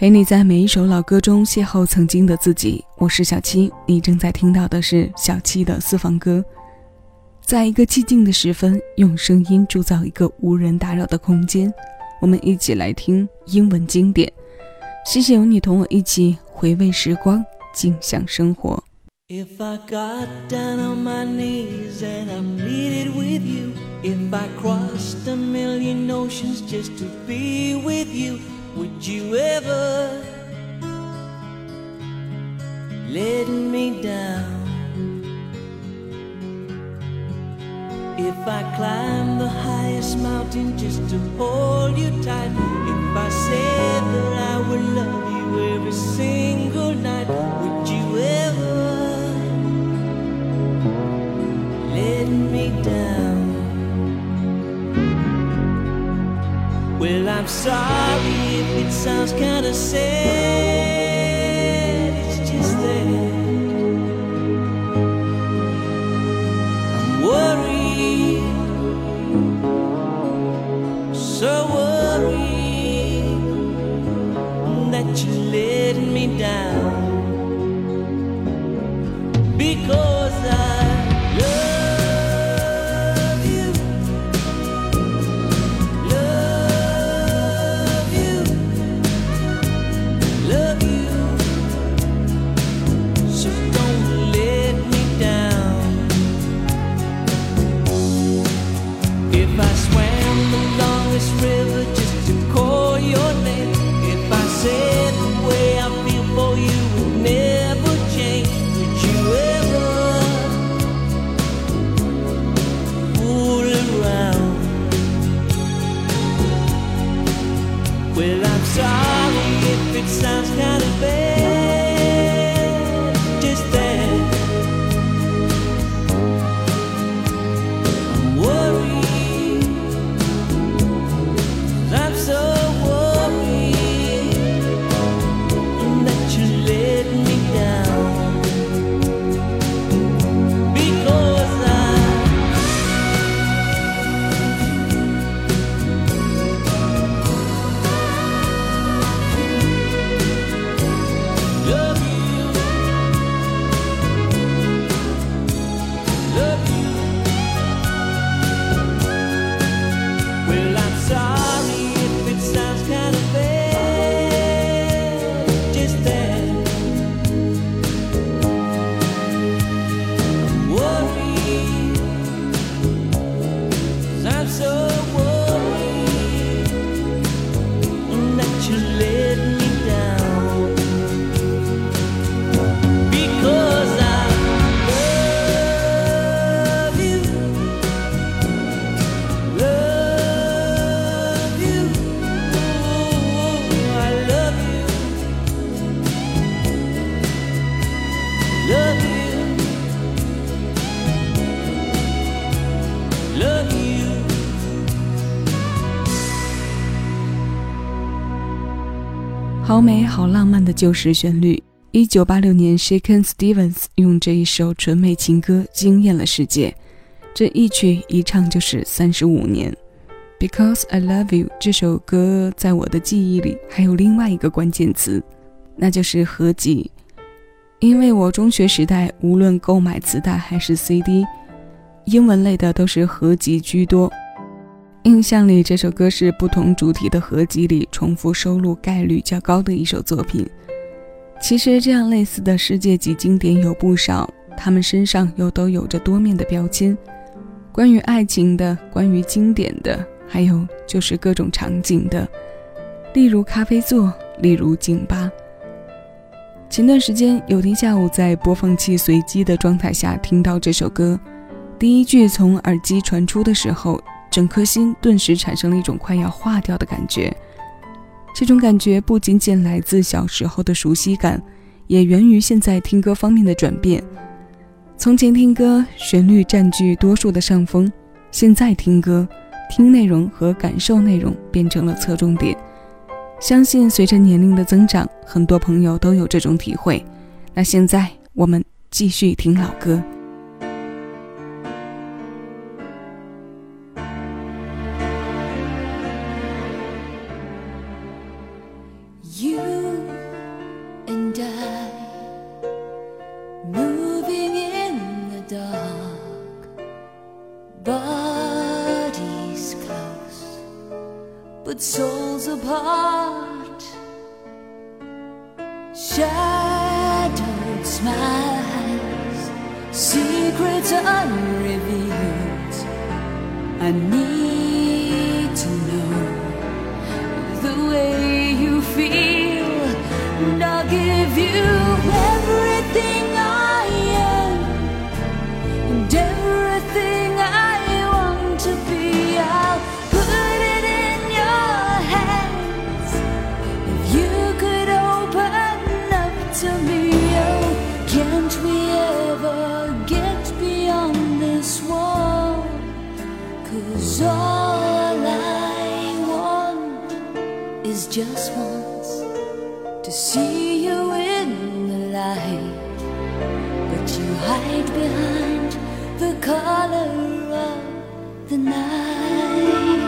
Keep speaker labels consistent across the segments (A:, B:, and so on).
A: 陪你在每一首老歌中邂逅曾经的自己。我是小七，你正在听到的是小七的私房歌。在一个寂静的时分，用声音铸造一个无人打扰的空间，我们一起来听英文经典。谢谢有你同我一起回味时光，静享生活。
B: If I got down on my knees and I pleaded with you, if I crossed a million oceans just to be with you, would you ever let me down? If I climb the highest mountain just to hold you tight, if I said that I would love you every single night, would you ever? let me down. Well, I'm sorry it sounds kinda sad. I swear. Love you.
A: 好美好浪漫的旧时旋律。一九八六年，Shaken Stevens 用这一首纯美情歌惊艳了世界。这一曲一唱就是三十五年。Because I Love You 这首歌在我的记忆里还有另外一个关键词，那就是合集。因为我中学时代无论购买磁带还是 CD，英文类的都是合集居多。印象里，这首歌是不同主题的合集里重复收录概率较高的一首作品。其实，这样类似的世界级经典有不少，他们身上又都有着多面的标签：关于爱情的，关于经典的，还有就是各种场景的，例如咖啡座，例如酒吧。前段时间，有天下午在播放器随机的状态下听到这首歌，第一句从耳机传出的时候。整颗心顿时产生了一种快要化掉的感觉，这种感觉不仅仅来自小时候的熟悉感，也源于现在听歌方面的转变。从前听歌旋律占据多数的上风，现在听歌听内容和感受内容变成了侧重点。相信随着年龄的增长，很多朋友都有这种体会。那现在我们继续听老歌。
C: Souls apart. Shadowed smiles, secrets unrevealed. I need just once to see you in the light but you hide behind the color of the night.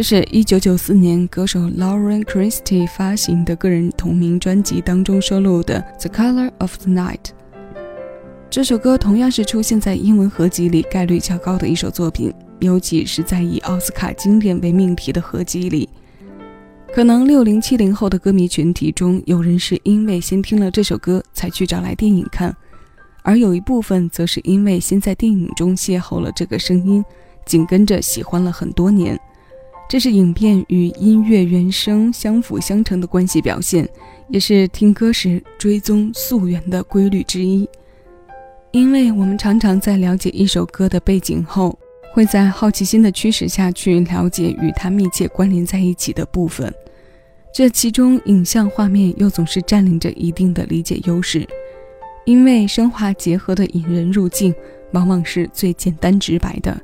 A: 这是一九九四年歌手 Lauren Christie 发行的个人同名专辑当中收录的《The Color of the Night》。这首歌同样是出现在英文合集里概率较高的一首作品，尤其是在以奥斯卡经典为命题的合集里。可能六零七零后的歌迷群体中，有人是因为先听了这首歌才去找来电影看，而有一部分则是因为先在电影中邂逅了这个声音，紧跟着喜欢了很多年。这是影片与音乐原声相辅相成的关系表现，也是听歌时追踪溯源的规律之一。因为我们常常在了解一首歌的背景后，会在好奇心的驱使下去了解与它密切关联在一起的部分，这其中影像画面又总是占领着一定的理解优势。因为升华结合的引人入境，往往是最简单直白的。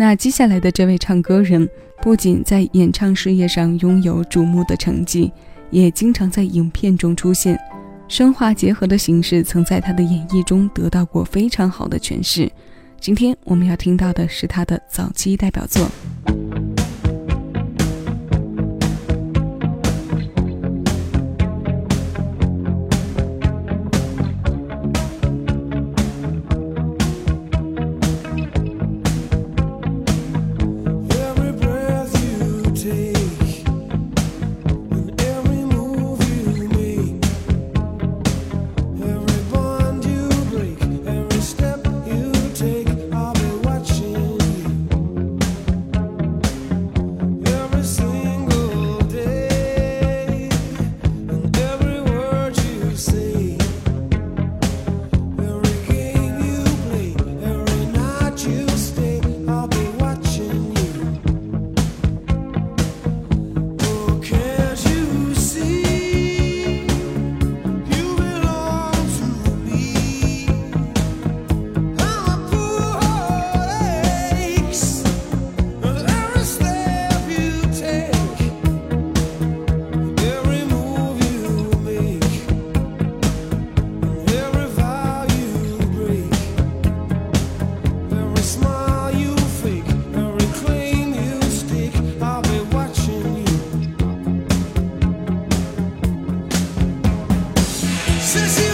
A: 那接下来的这位唱歌人，不仅在演唱事业上拥有瞩目的成绩，也经常在影片中出现。生化结合的形式曾在他的演绎中得到过非常好的诠释。今天我们要听到的是他的早期代表作。
C: This is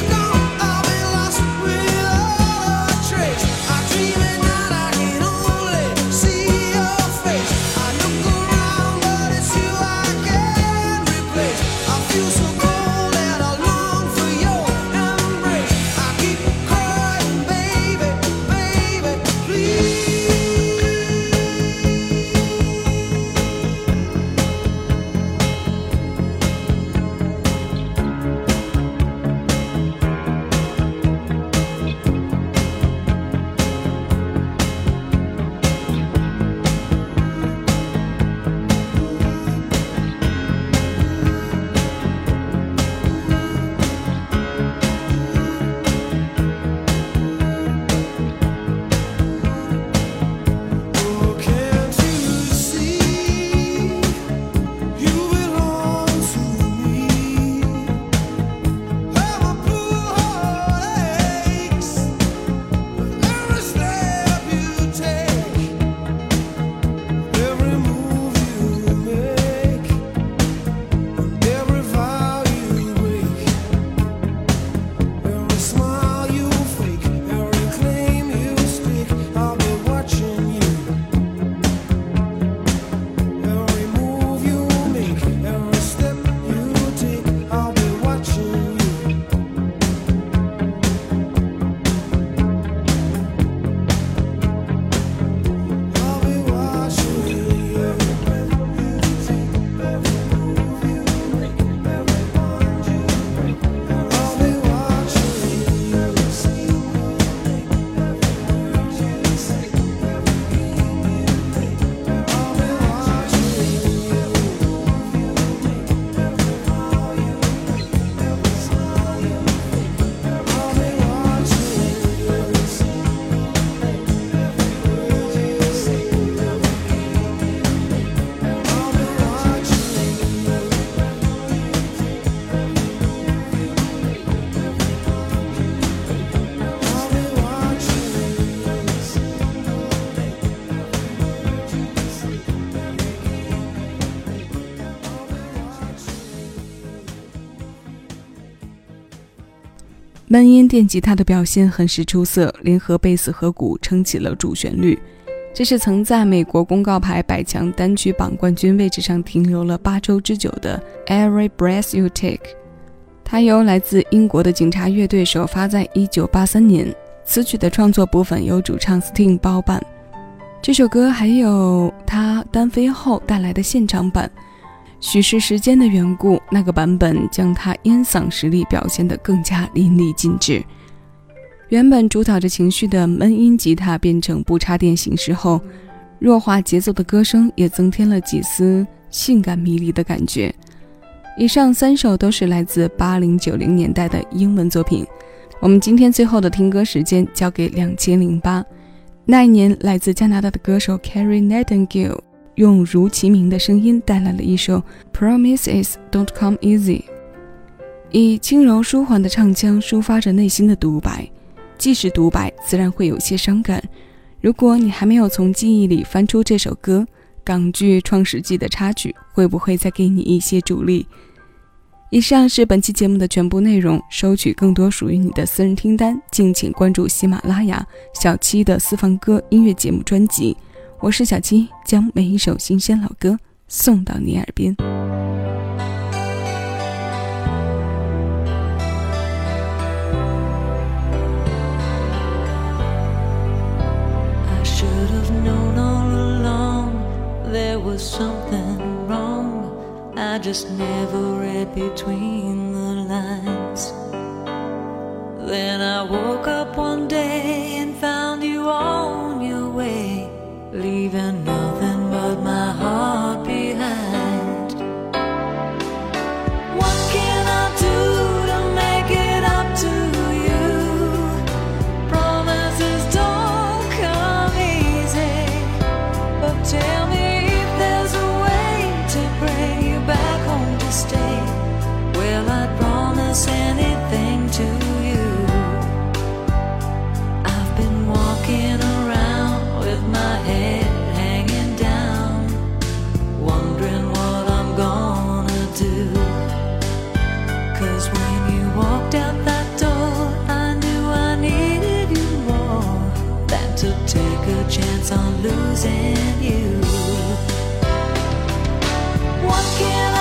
A: 闷音电吉他的表现很是出色，联合贝斯和鼓撑起了主旋律。这是曾在美国公告牌百强单曲榜冠军位置上停留了八周之久的《Every Breath You Take》。它由来自英国的警察乐队首发在一九八三年。此曲的创作部分由主唱 Sting 包办。这首歌还有他单飞后带来的现场版。许是时间的缘故，那个版本将他烟嗓实力表现得更加淋漓尽致。原本主导着情绪的闷音吉他变成不插电形式后，弱化节奏的歌声也增添了几丝性感迷离的感觉。以上三首都是来自八零九零年代的英文作品。我们今天最后的听歌时间交给两千零八，那一年来自加拿大的歌手 Carrie Nightingale 用如其名的声音带来了一首 Promises Don't Come Easy，以轻柔舒缓的唱腔抒发着内心的独白。即使独白，自然会有些伤感。如果你还没有从记忆里翻出这首歌，港剧《创世纪》的插曲会不会再给你一些助力？以上是本期节目的全部内容。收取更多属于你的私人听单，敬请关注喜马拉雅小七的私房歌音乐节目专辑。我是小七，将每一首新鲜老歌送到你耳边。
C: I just never read between take a chance on losing you. What can